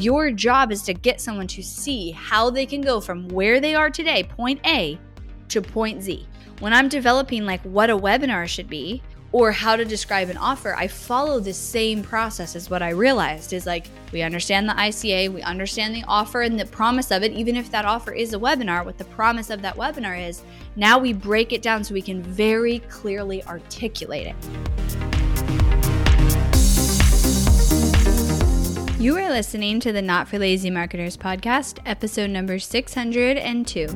Your job is to get someone to see how they can go from where they are today, point A, to point Z. When I'm developing like what a webinar should be, or how to describe an offer, I follow the same process as what I realized is like we understand the ICA, we understand the offer and the promise of it, even if that offer is a webinar, what the promise of that webinar is. Now we break it down so we can very clearly articulate it. You are listening to the Not for Lazy Marketers podcast, episode number 602.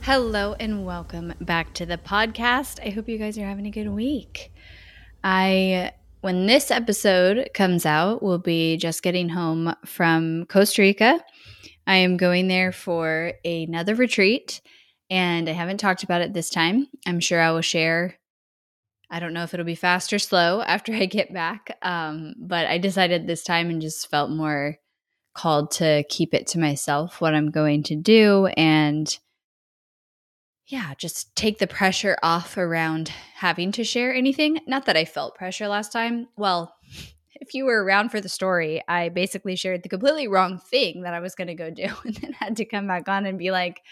Hello and welcome back to the podcast. I hope you guys are having a good week. I when this episode comes out, we'll be just getting home from Costa Rica. I am going there for another retreat and I haven't talked about it this time. I'm sure I will share I don't know if it'll be fast or slow after I get back. Um, but I decided this time and just felt more called to keep it to myself what I'm going to do and yeah, just take the pressure off around having to share anything. Not that I felt pressure last time. Well, if you were around for the story, I basically shared the completely wrong thing that I was going to go do and then had to come back on and be like,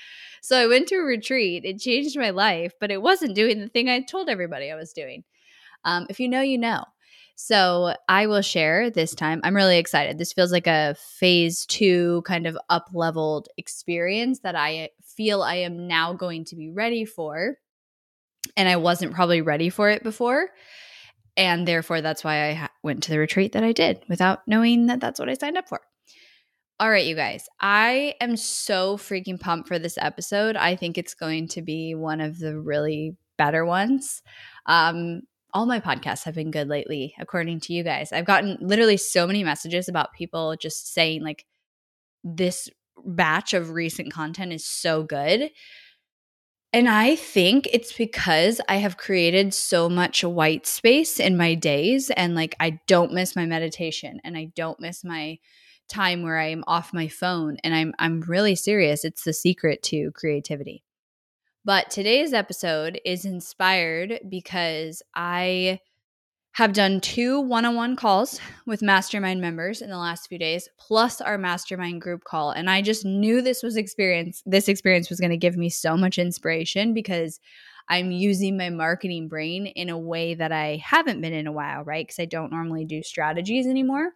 so I went to a retreat. It changed my life, but it wasn't doing the thing I told everybody I was doing. Um, if you know, you know. So I will share this time. I'm really excited. This feels like a phase two kind of up leveled experience that I feel I am now going to be ready for. And I wasn't probably ready for it before. And therefore, that's why I ha- went to the retreat that I did without knowing that that's what I signed up for. All right, you guys, I am so freaking pumped for this episode. I think it's going to be one of the really better ones. Um, all my podcasts have been good lately, according to you guys. I've gotten literally so many messages about people just saying, like, this batch of recent content is so good. And I think it's because I have created so much white space in my days and like I don't miss my meditation and I don't miss my time where I am off my phone and I'm I'm really serious. It's the secret to creativity. But today's episode is inspired because I have done two one on one calls with mastermind members in the last few days, plus our mastermind group call. And I just knew this was experience, this experience was going to give me so much inspiration because I'm using my marketing brain in a way that I haven't been in a while, right? Because I don't normally do strategies anymore.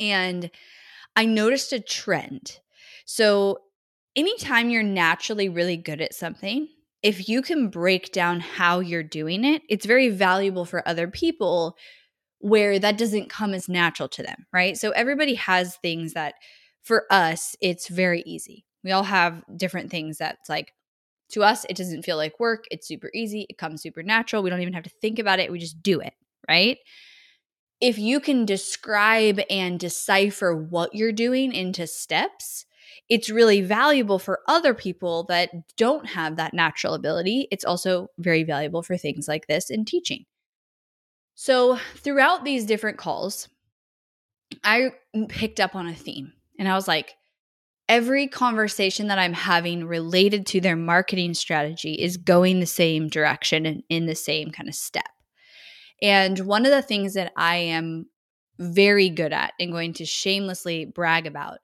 And I noticed a trend. So anytime you're naturally really good at something, if you can break down how you're doing it, it's very valuable for other people where that doesn't come as natural to them, right? So everybody has things that for us, it's very easy. We all have different things that's like, to us, it doesn't feel like work. It's super easy. It comes super natural. We don't even have to think about it. We just do it, right? If you can describe and decipher what you're doing into steps, it's really valuable for other people that don't have that natural ability. It's also very valuable for things like this in teaching. So, throughout these different calls, I picked up on a theme and I was like, every conversation that I'm having related to their marketing strategy is going the same direction and in the same kind of step. And one of the things that I am very good at and going to shamelessly brag about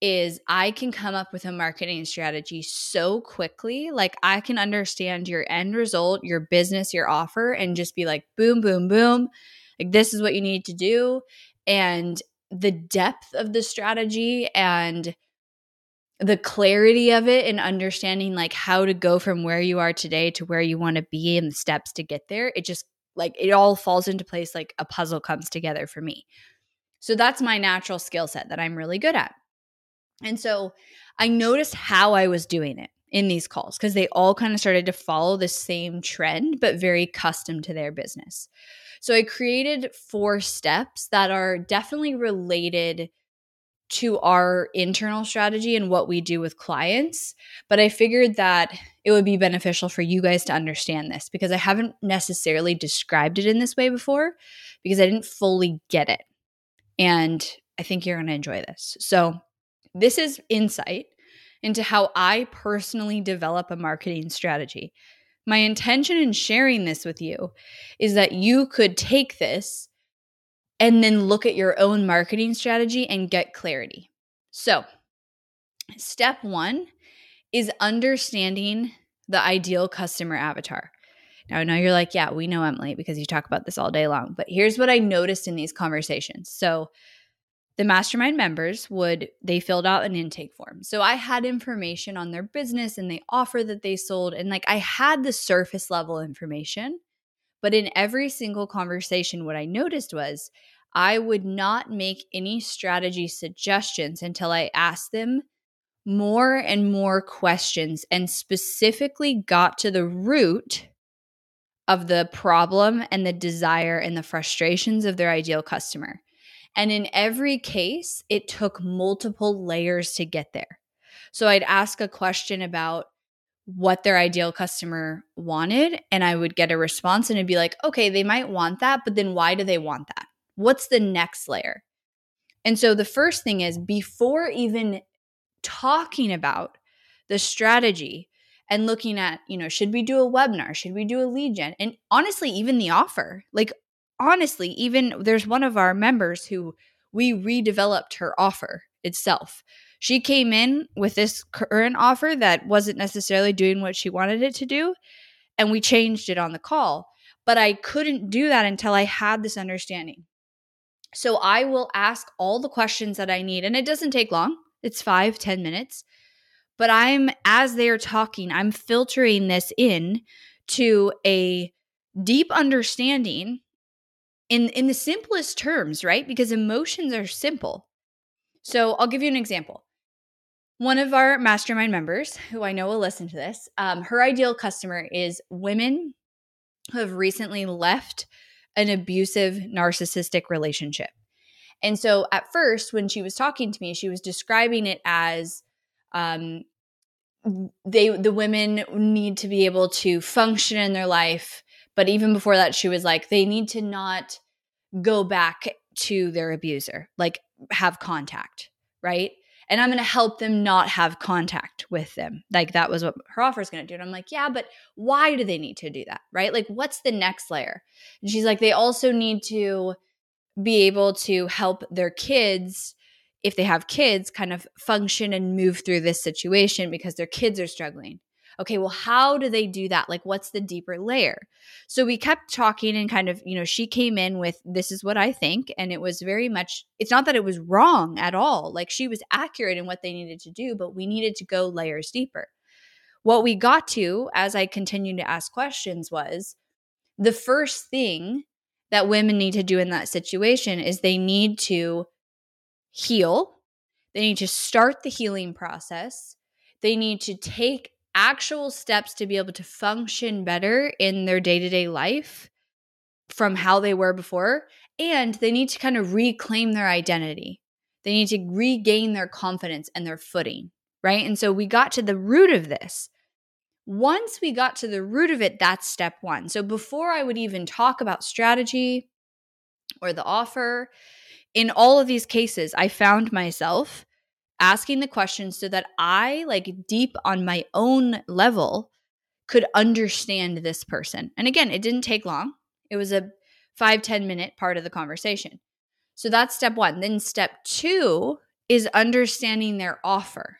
is I can come up with a marketing strategy so quickly. Like I can understand your end result, your business, your offer, and just be like, boom, boom, boom. Like this is what you need to do. And the depth of the strategy and the clarity of it and understanding like how to go from where you are today to where you want to be and the steps to get there, it just like it all falls into place like a puzzle comes together for me. So that's my natural skill set that I'm really good at. And so I noticed how I was doing it in these calls because they all kind of started to follow the same trend, but very custom to their business. So I created four steps that are definitely related to our internal strategy and what we do with clients. But I figured that it would be beneficial for you guys to understand this because I haven't necessarily described it in this way before because I didn't fully get it. And I think you're going to enjoy this. So, this is insight into how I personally develop a marketing strategy. My intention in sharing this with you is that you could take this and then look at your own marketing strategy and get clarity. So, step one is understanding the ideal customer avatar. Now, I know you're like, yeah, we know Emily because you talk about this all day long. But here's what I noticed in these conversations. So, the mastermind members would they filled out an intake form so i had information on their business and the offer that they sold and like i had the surface level information but in every single conversation what i noticed was i would not make any strategy suggestions until i asked them more and more questions and specifically got to the root of the problem and the desire and the frustrations of their ideal customer. And in every case, it took multiple layers to get there. So I'd ask a question about what their ideal customer wanted, and I would get a response, and it'd be like, okay, they might want that, but then why do they want that? What's the next layer? And so the first thing is before even talking about the strategy and looking at, you know, should we do a webinar? Should we do a lead gen? And honestly, even the offer. Like, honestly, even there's one of our members who we redeveloped her offer itself. She came in with this current offer that wasn't necessarily doing what she wanted it to do, and we changed it on the call. But I couldn't do that until I had this understanding. So I will ask all the questions that I need, and it doesn't take long. It's five, ten minutes. But I'm, as they are talking, I'm filtering this in to a deep understanding in, in the simplest terms, right? Because emotions are simple. So I'll give you an example. One of our mastermind members, who I know will listen to this, um, her ideal customer is women who have recently left an abusive narcissistic relationship. And so at first, when she was talking to me, she was describing it as um, they the women need to be able to function in their life. But even before that, she was like, they need to not go back to their abuser, like have contact, right? And I'm going to help them not have contact with them. Like that was what her offer is going to do. And I'm like, yeah, but why do they need to do that? Right? Like, what's the next layer? And she's like, they also need to be able to help their kids if they have kids kind of function and move through this situation because their kids are struggling okay well how do they do that like what's the deeper layer so we kept talking and kind of you know she came in with this is what i think and it was very much it's not that it was wrong at all like she was accurate in what they needed to do but we needed to go layers deeper what we got to as i continued to ask questions was the first thing that women need to do in that situation is they need to heal. They need to start the healing process. They need to take actual steps to be able to function better in their day to day life from how they were before. And they need to kind of reclaim their identity. They need to regain their confidence and their footing, right? And so we got to the root of this. Once we got to the root of it, that's step one. So before I would even talk about strategy or the offer, in all of these cases, I found myself asking the questions so that I, like deep on my own level, could understand this person. And again, it didn't take long. It was a five ten minute part of the conversation. So that's step one. Then step two is understanding their offer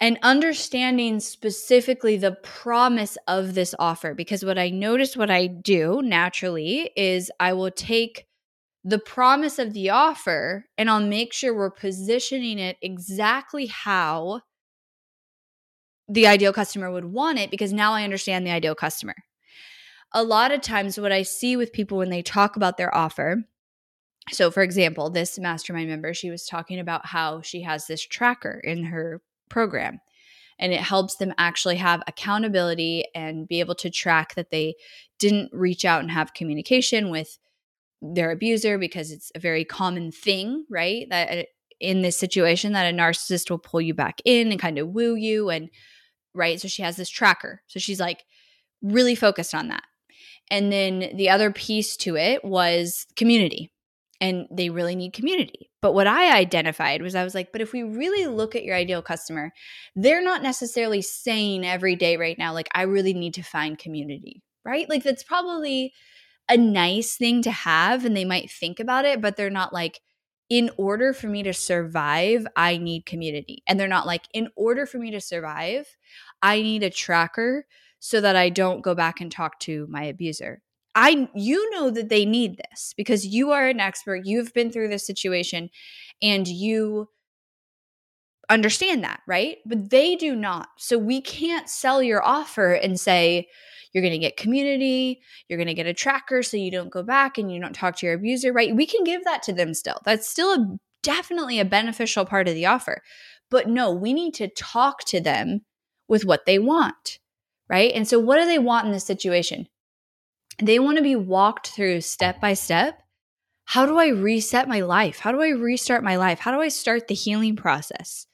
and understanding specifically the promise of this offer. Because what I notice, what I do naturally is I will take the promise of the offer and I'll make sure we're positioning it exactly how the ideal customer would want it because now I understand the ideal customer. A lot of times, what I see with people when they talk about their offer, so for example, this mastermind member, she was talking about how she has this tracker in her program and it helps them actually have accountability and be able to track that they didn't reach out and have communication with their abuser because it's a very common thing, right? That uh, in this situation that a narcissist will pull you back in and kind of woo you and right? So she has this tracker. So she's like really focused on that. And then the other piece to it was community. and they really need community. But what I identified was I was like, but if we really look at your ideal customer, they're not necessarily saying every day right now, like, I really need to find community, right? Like, that's probably a nice thing to have and they might think about it, but they're not like, in order for me to survive, I need community. And they're not like, in order for me to survive, I need a tracker so that I don't go back and talk to my abuser. I you know that they need this because you are an expert, you've been through this situation and you understand that, right? But they do not. So we can't sell your offer and say you're going to get community, you're going to get a tracker so you don't go back and you don't talk to your abuser, right? We can give that to them still. That's still a, definitely a beneficial part of the offer. But no, we need to talk to them with what they want, right? And so what do they want in this situation? they want to be walked through step by step. How do I reset my life? How do I restart my life? How do I start the healing process?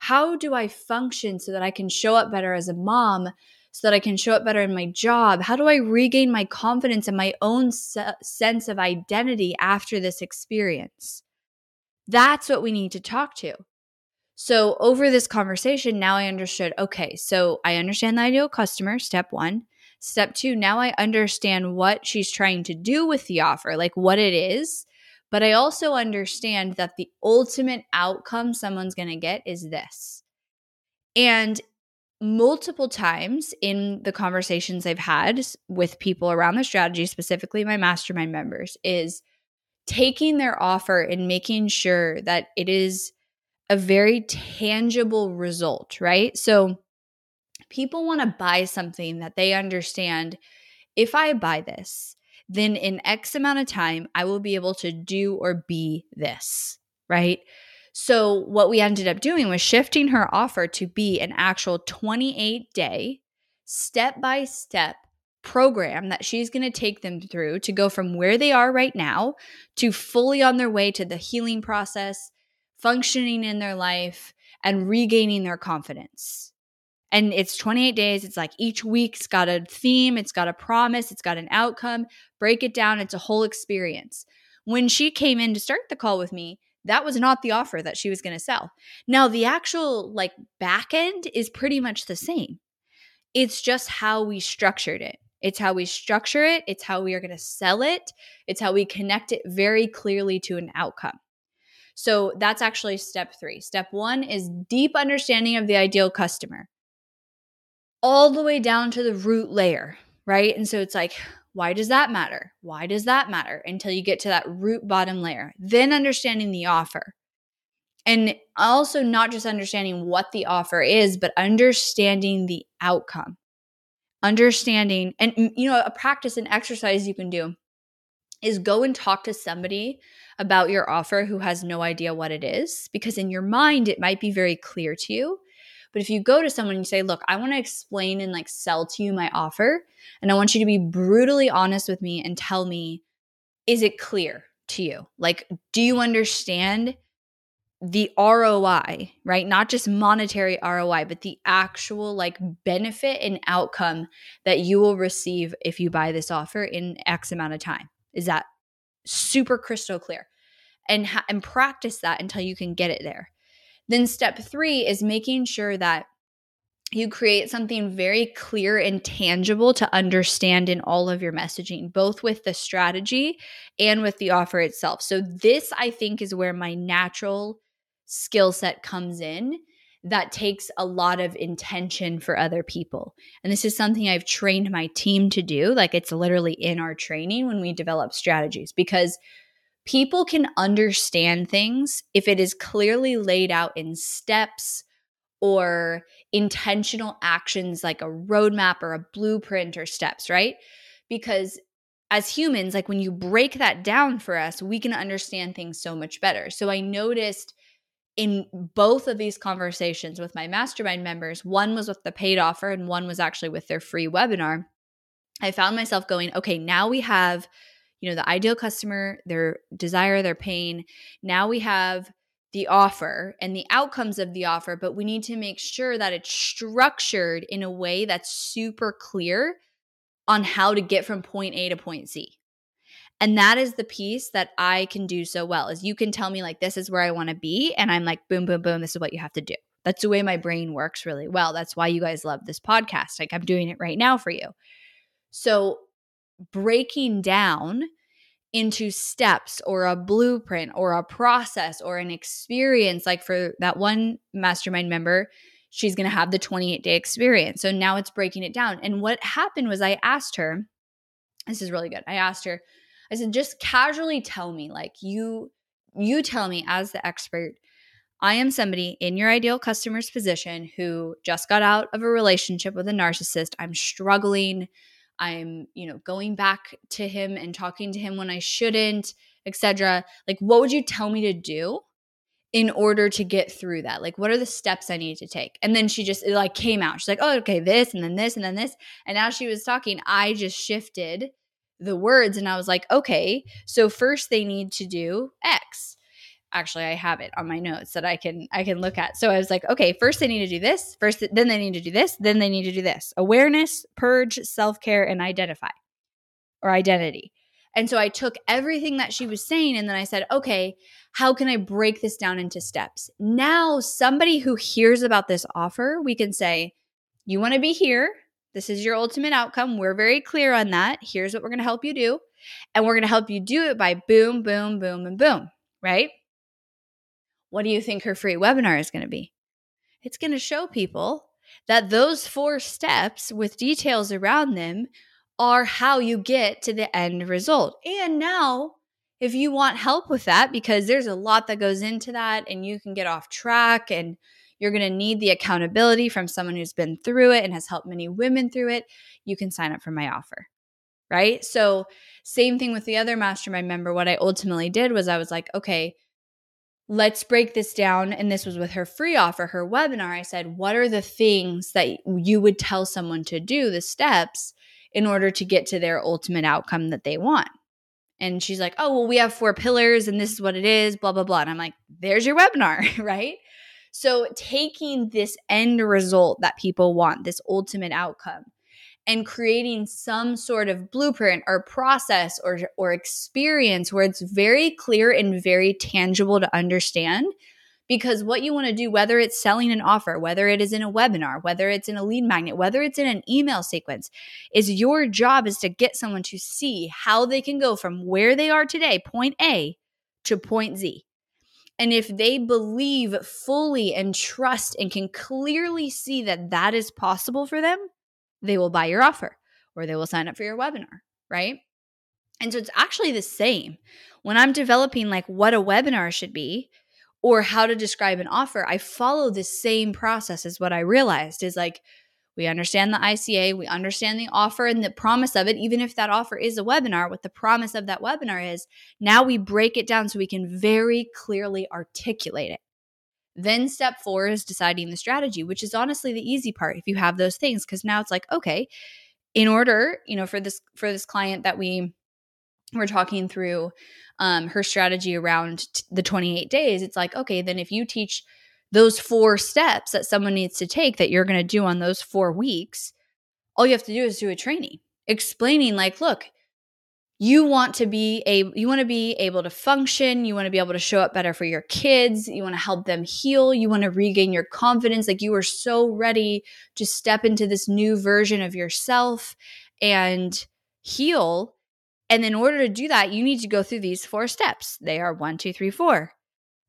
How do I function so that I can show up better as a mom, so that I can show up better in my job? How do I regain my confidence and my own se- sense of identity after this experience? That's what we need to talk to. So, over this conversation, now I understood okay, so I understand the ideal customer, step one. Step two, now I understand what she's trying to do with the offer, like what it is. But I also understand that the ultimate outcome someone's going to get is this. And multiple times in the conversations I've had with people around the strategy, specifically my mastermind members, is taking their offer and making sure that it is a very tangible result, right? So people want to buy something that they understand if I buy this, then in X amount of time, I will be able to do or be this, right? So, what we ended up doing was shifting her offer to be an actual 28 day, step by step program that she's going to take them through to go from where they are right now to fully on their way to the healing process, functioning in their life, and regaining their confidence. And it's 28 days it's like each week's got a theme it's got a promise it's got an outcome break it down it's a whole experience. When she came in to start the call with me that was not the offer that she was going to sell. Now the actual like back end is pretty much the same. It's just how we structured it. It's how we structure it. It's how we are going to sell it. It's how we connect it very clearly to an outcome. So that's actually step three. Step one is deep understanding of the ideal customer. All the way down to the root layer, right? And so it's like, why does that matter? Why does that matter? Until you get to that root bottom layer. Then understanding the offer. And also not just understanding what the offer is, but understanding the outcome. Understanding, and mm, you know, a practice and exercise you can do is go and talk to somebody about your offer who has no idea what it is, because in your mind, it might be very clear to you. But if you go to someone and you say, look, I want to explain and like sell to you my offer, and I want you to be brutally honest with me and tell me, is it clear to you? Like, do you understand the ROI, right? Not just monetary ROI, but the actual like benefit and outcome that you will receive if you buy this offer in X amount of time. Is that super crystal clear? And ha- and practice that until you can get it there. Then step three is making sure that you create something very clear and tangible to understand in all of your messaging, both with the strategy and with the offer itself. So, this I think is where my natural skill set comes in that takes a lot of intention for other people. And this is something I've trained my team to do. Like, it's literally in our training when we develop strategies because people can understand things if it is clearly laid out in steps or intentional actions like a roadmap or a blueprint or steps, right? Because as humans, like when you break that down for us, we can understand things so much better. So I noticed in both of these conversations with my mastermind members, one was with the paid offer and one was actually with their free webinar. I found myself going, okay, now we have you know the ideal customer their desire their pain now we have the offer and the outcomes of the offer but we need to make sure that it's structured in a way that's super clear on how to get from point A to point Z And that is the piece that I can do so well is you can tell me like this is where I want to be and I'm like boom boom boom this is what you have to do. That's the way my brain works really well. That's why you guys love this podcast. Like I'm doing it right now for you. So breaking down into steps or a blueprint or a process or an experience like for that one mastermind member she's going to have the 28 day experience so now it's breaking it down and what happened was i asked her this is really good i asked her I said, just casually tell me, like you, you tell me as the expert, I am somebody in your ideal customer's position who just got out of a relationship with a narcissist. I'm struggling. I'm, you know, going back to him and talking to him when I shouldn't, etc. Like, what would you tell me to do in order to get through that? Like, what are the steps I need to take? And then she just, like came out. She's like, oh, okay, this and then this and then this. And as she was talking, I just shifted the words and I was like, okay, so first they need to do X. Actually, I have it on my notes that I can I can look at. So I was like, okay, first they need to do this, first then they need to do this, then they need to do this. Awareness, purge, self-care and identify or identity. And so I took everything that she was saying and then I said, okay, how can I break this down into steps? Now, somebody who hears about this offer, we can say, you want to be here, this is your ultimate outcome. We're very clear on that. Here's what we're going to help you do. And we're going to help you do it by boom, boom, boom, and boom, right? What do you think her free webinar is going to be? It's going to show people that those four steps with details around them are how you get to the end result. And now, if you want help with that, because there's a lot that goes into that and you can get off track and you're going to need the accountability from someone who's been through it and has helped many women through it. You can sign up for my offer. Right. So, same thing with the other mastermind member. What I ultimately did was I was like, okay, let's break this down. And this was with her free offer, her webinar. I said, what are the things that you would tell someone to do, the steps, in order to get to their ultimate outcome that they want? And she's like, oh, well, we have four pillars and this is what it is, blah, blah, blah. And I'm like, there's your webinar, right? So, taking this end result that people want, this ultimate outcome, and creating some sort of blueprint or process or, or experience where it's very clear and very tangible to understand. Because what you want to do, whether it's selling an offer, whether it is in a webinar, whether it's in a lead magnet, whether it's in an email sequence, is your job is to get someone to see how they can go from where they are today, point A, to point Z. And if they believe fully and trust and can clearly see that that is possible for them, they will buy your offer or they will sign up for your webinar, right? And so it's actually the same. When I'm developing like what a webinar should be or how to describe an offer, I follow the same process as what I realized is like we understand the ICA, we understand the offer and the promise of it, even if that offer is a webinar, what the promise of that webinar is. Now we break it down so we can very clearly articulate it. Then step four is deciding the strategy, which is honestly the easy part if you have those things, because now it's like, okay, in order, you know, for this for this client that we were talking through um, her strategy around t- the 28 days, it's like, okay, then if you teach those four steps that someone needs to take that you're going to do on those four weeks, all you have to do is do a training explaining, like, look, you want to be a you want to be able to function. You want to be able to show up better for your kids. You want to help them heal. You want to regain your confidence. Like you are so ready to step into this new version of yourself and heal. And in order to do that you need to go through these four steps. They are one two three four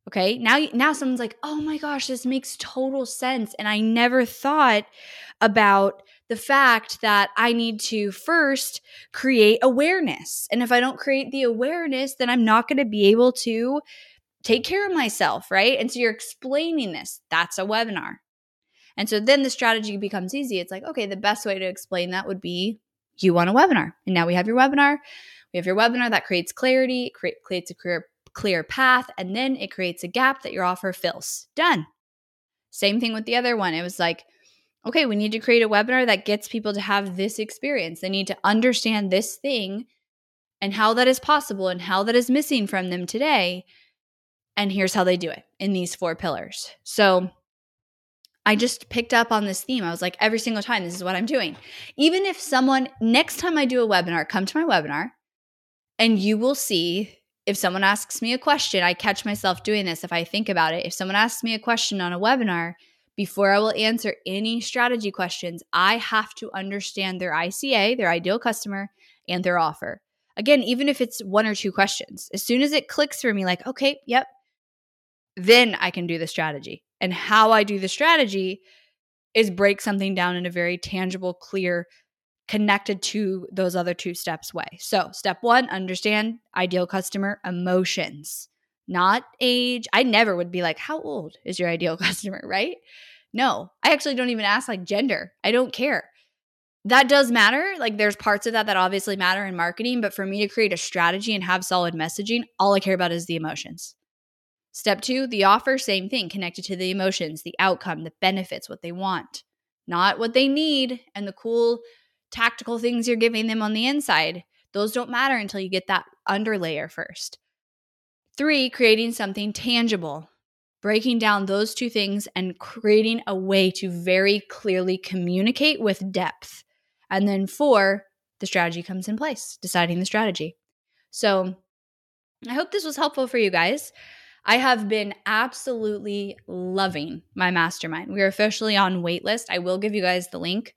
Okay. Now, now someone's like, oh my gosh, this makes total sense. And I never thought about the fact that I need to first create awareness. And if I don't create the awareness, then I'm not going to be able to take care of myself. Right. And so you're explaining this. That's a webinar. And so then the strategy becomes easy. It's like, okay, the best way to explain that would be you want a webinar. And now we have your webinar. We have your webinar that creates clarity, create, creates a career clear path, and then it creates a gap that your offer fills. Done. Same thing with the other one. It was like, okay, we need to create a webinar that gets people to have this experience. They need to understand this thing and how that is possible and how that is missing from them today. And here's how they do it in these four pillars. So I just picked up on this theme. I was like, every single time, this is what I'm doing. Even if someone, next time I do a webinar, come to my webinar And you will see if someone asks me a question, I catch myself doing this if I think about it. If someone asks me a question on a webinar, before I will answer any strategy questions, I have to understand their ICA, their ideal customer, and their offer. Again, even if it's one or two questions, as soon as it clicks for me, like, okay, yep, then I can do the strategy. And how I do the strategy is break something down in a very tangible, clear, connected to those other two steps way. So, step one, understand ideal customer emotions, not age. I never would be like, How old is your ideal customer, right? No, I actually don't even ask like gender. I don't care. That does matter. Like, there's parts of that that obviously matter in marketing, but for me to create a strategy and have solid messaging, all I care about is the emotions. Step two, the offer, same thing, connected to the emotions, the outcome, the benefits, what they want, not what they need, and the cool tactical things you're giving them on the inside. Those don't matter until you get that underlayer first. Three, creating something tangible, breaking down those two things and creating a way to very clearly communicate with depth. And then four, the strategy comes in place, deciding the strategy. So I hope this was helpful for you guys. I have been absolutely loving my mastermind. We are officially on waitlist. I will give you guys the link,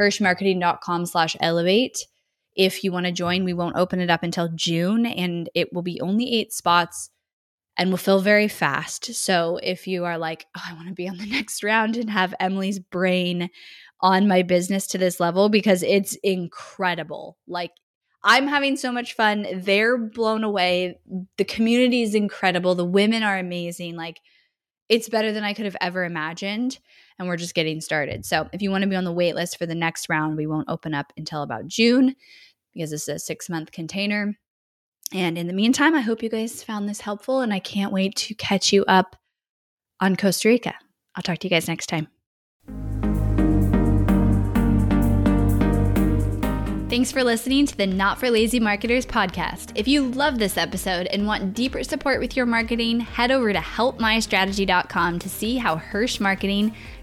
hirschmarketing.com slash elevate. If you want to join, we won't open it up until June and it will be only eight spots and will fill very fast. So if you are like, oh, I want to be on the next round and have Emily's brain on my business to this level because it's incredible. Like I'm having so much fun. They're blown away. The community is incredible. The women are amazing. Like, it's better than I could have ever imagined. And we're just getting started. So, if you want to be on the wait list for the next round, we won't open up until about June because is a six month container. And in the meantime, I hope you guys found this helpful and I can't wait to catch you up on Costa Rica. I'll talk to you guys next time. Thanks for listening to the Not for Lazy Marketers podcast. If you love this episode and want deeper support with your marketing, head over to helpmystrategy.com to see how Hirsch Marketing